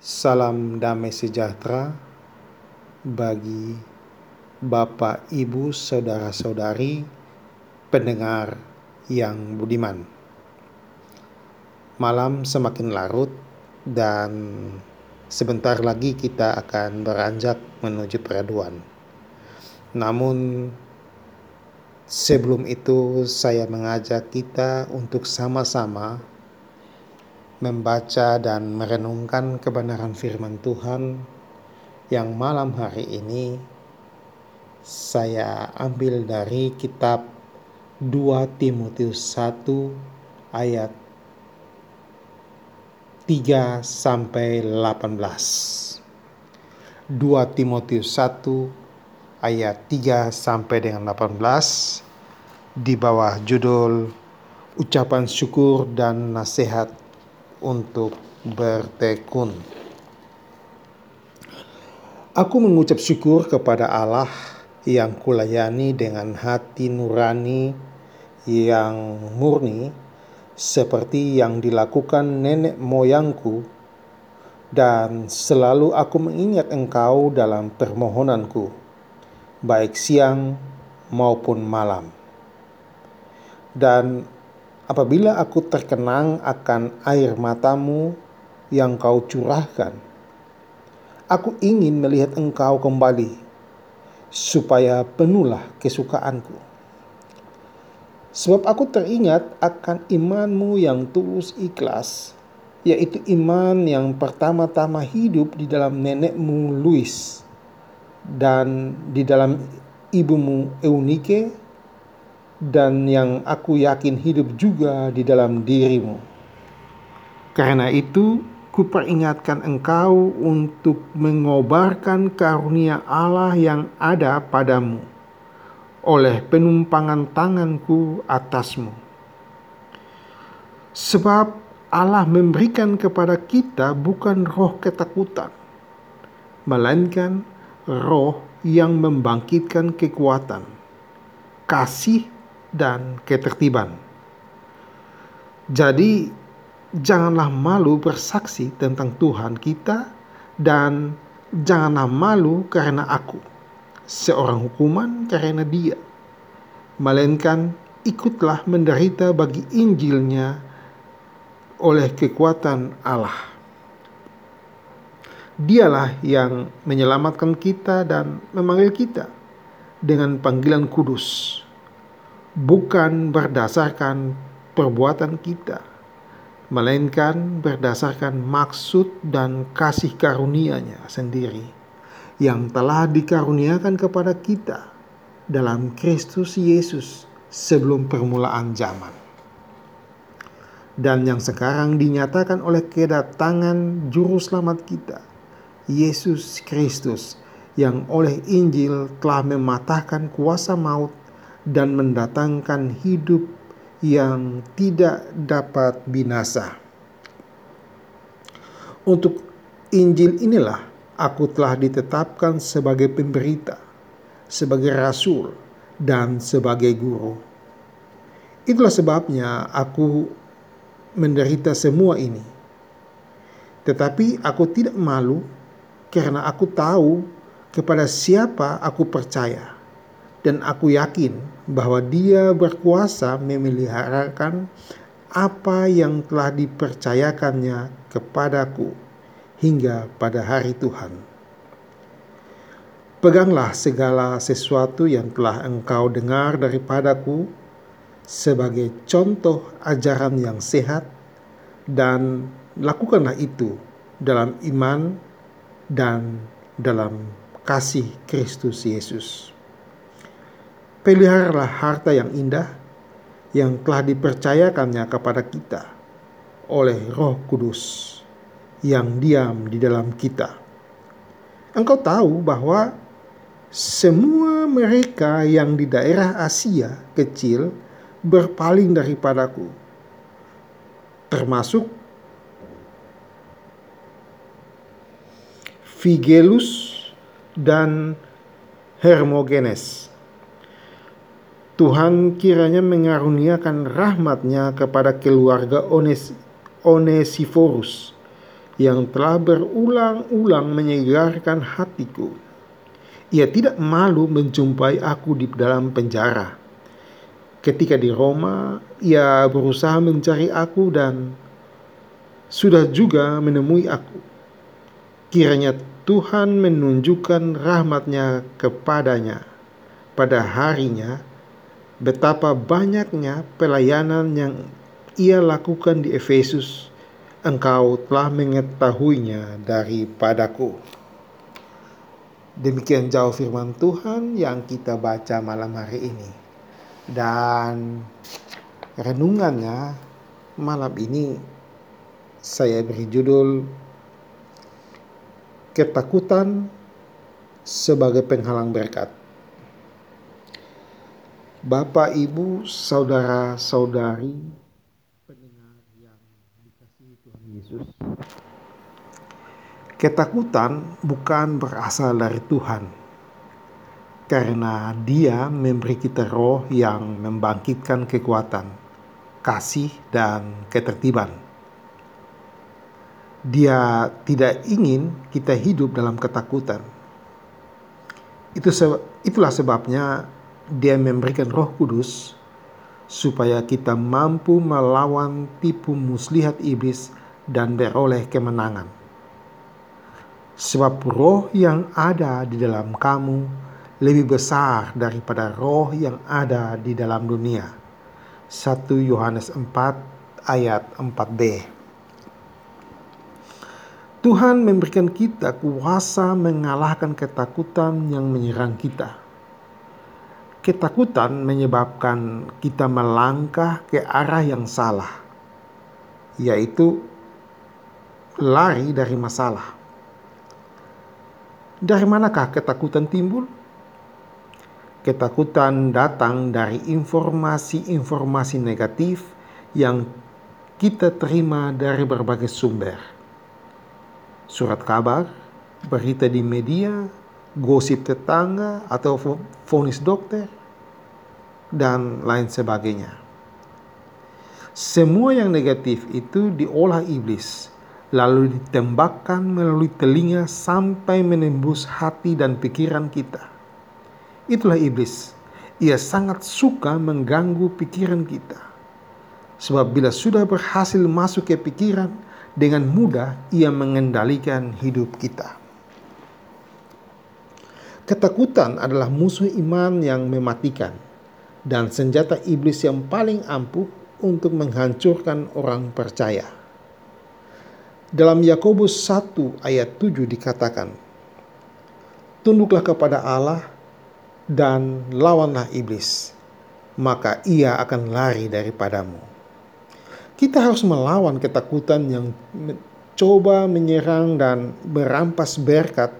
Salam damai sejahtera bagi Bapak, Ibu, saudara-saudari, pendengar yang budiman. Malam semakin larut dan sebentar lagi kita akan beranjak menuju peraduan. Namun sebelum itu saya mengajak kita untuk sama-sama membaca dan merenungkan kebenaran firman Tuhan yang malam hari ini saya ambil dari kitab 2 Timotius 1 ayat 3 sampai 18. 2 Timotius 1 ayat 3 sampai dengan 18 di bawah judul ucapan syukur dan nasihat untuk bertekun. Aku mengucap syukur kepada Allah yang kulayani dengan hati nurani yang murni seperti yang dilakukan nenek moyangku dan selalu aku mengingat engkau dalam permohonanku baik siang maupun malam. Dan apabila aku terkenang akan air matamu yang kau curahkan. Aku ingin melihat engkau kembali, supaya penuhlah kesukaanku. Sebab aku teringat akan imanmu yang tulus ikhlas, yaitu iman yang pertama-tama hidup di dalam nenekmu Louis dan di dalam ibumu Eunike dan yang aku yakin hidup juga di dalam dirimu. Karena itu, kuperingatkan engkau untuk mengobarkan karunia Allah yang ada padamu oleh penumpangan tanganku atasmu. Sebab Allah memberikan kepada kita bukan roh ketakutan, melainkan roh yang membangkitkan kekuatan, kasih, dan ketertiban. Jadi, janganlah malu bersaksi tentang Tuhan kita, dan janganlah malu karena aku, seorang hukuman karena Dia, melainkan ikutlah menderita bagi Injilnya oleh kekuatan Allah. Dialah yang menyelamatkan kita dan memanggil kita dengan panggilan kudus bukan berdasarkan perbuatan kita, melainkan berdasarkan maksud dan kasih karunia-Nya sendiri yang telah dikaruniakan kepada kita dalam Kristus Yesus sebelum permulaan zaman. Dan yang sekarang dinyatakan oleh kedatangan juru selamat kita, Yesus Kristus, yang oleh Injil telah mematahkan kuasa maut dan mendatangkan hidup yang tidak dapat binasa. Untuk Injil inilah aku telah ditetapkan sebagai pemberita, sebagai rasul, dan sebagai guru. Itulah sebabnya aku menderita semua ini. Tetapi aku tidak malu karena aku tahu kepada siapa aku percaya dan aku yakin bahwa Dia berkuasa memeliharakan apa yang telah dipercayakannya kepadaku hingga pada hari Tuhan. Peganglah segala sesuatu yang telah engkau dengar daripadaku sebagai contoh ajaran yang sehat dan lakukanlah itu dalam iman dan dalam kasih Kristus Yesus. Peliharalah harta yang indah yang telah dipercayakannya kepada kita oleh Roh Kudus yang diam di dalam kita. Engkau tahu bahwa semua mereka yang di daerah Asia kecil berpaling daripadaku, termasuk Figelus dan Hermogenes Tuhan kiranya mengaruniakan rahmatnya kepada keluarga Ones, Onesiforus yang telah berulang-ulang menyegarkan hatiku. Ia tidak malu menjumpai aku di dalam penjara. Ketika di Roma, ia berusaha mencari aku dan sudah juga menemui aku. Kiranya Tuhan menunjukkan rahmatnya kepadanya pada harinya betapa banyaknya pelayanan yang ia lakukan di Efesus engkau telah mengetahuinya daripadaku. Demikian jauh firman Tuhan yang kita baca malam hari ini. Dan renungannya malam ini saya beri judul Ketakutan sebagai penghalang berkat. Bapak, Ibu, saudara-saudari, pendengar yang dikasihi Tuhan Yesus. Ketakutan bukan berasal dari Tuhan, karena Dia memberi kita roh yang membangkitkan kekuatan, kasih, dan ketertiban. Dia tidak ingin kita hidup dalam ketakutan. Itu itulah sebabnya Dia memberikan Roh Kudus supaya kita mampu melawan tipu muslihat iblis dan beroleh kemenangan. Sebab roh yang ada di dalam kamu lebih besar daripada roh yang ada di dalam dunia. 1 Yohanes 4 ayat 4b. Tuhan memberikan kita kuasa mengalahkan ketakutan yang menyerang kita. Ketakutan menyebabkan kita melangkah ke arah yang salah, yaitu lari dari masalah. Dari manakah ketakutan timbul? Ketakutan datang dari informasi-informasi negatif yang kita terima dari berbagai sumber. Surat kabar, berita di media, gosip tetangga atau vonis dokter, dan lain sebagainya. Semua yang negatif itu diolah iblis lalu ditembakkan melalui telinga sampai menembus hati dan pikiran kita. Itulah iblis. Ia sangat suka mengganggu pikiran kita. Sebab bila sudah berhasil masuk ke pikiran, dengan mudah ia mengendalikan hidup kita. Ketakutan adalah musuh iman yang mematikan dan senjata iblis yang paling ampuh untuk menghancurkan orang percaya. Dalam Yakobus 1 ayat 7 dikatakan, Tunduklah kepada Allah dan lawanlah iblis, maka ia akan lari daripadamu. Kita harus melawan ketakutan yang coba menyerang dan merampas berkat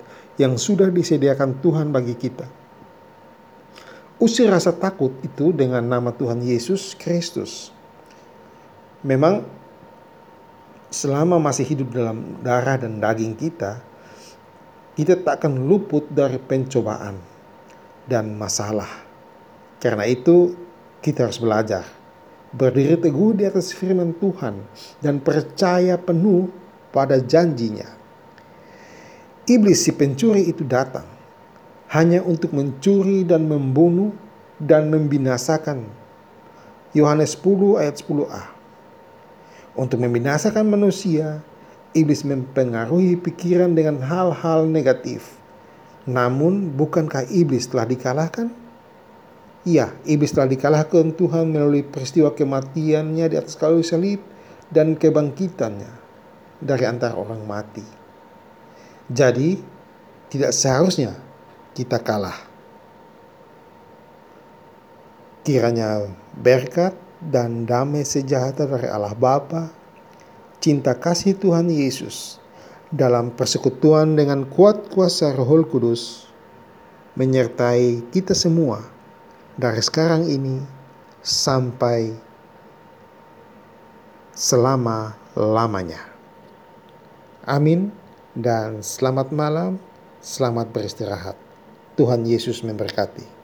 yang sudah disediakan Tuhan bagi kita. Usir rasa takut itu dengan nama Tuhan Yesus Kristus. Memang selama masih hidup dalam darah dan daging kita, kita tak akan luput dari pencobaan dan masalah. Karena itu, kita harus belajar berdiri teguh di atas firman Tuhan dan percaya penuh pada janjinya. Iblis si pencuri itu datang hanya untuk mencuri dan membunuh dan membinasakan. Yohanes 10 ayat 10a. Untuk membinasakan manusia, iblis mempengaruhi pikiran dengan hal-hal negatif. Namun, bukankah iblis telah dikalahkan? Ya, iblis telah dikalahkan Tuhan melalui peristiwa kematiannya di atas kayu salib dan kebangkitannya dari antara orang mati. Jadi, tidak seharusnya kita kalah. Kiranya berkat dan damai sejahtera dari Allah Bapa, cinta kasih Tuhan Yesus dalam persekutuan dengan kuat kuasa Roh Kudus menyertai kita semua dari sekarang ini sampai selama-lamanya. Amin dan selamat malam, selamat beristirahat. Tuhan Yesus memberkati.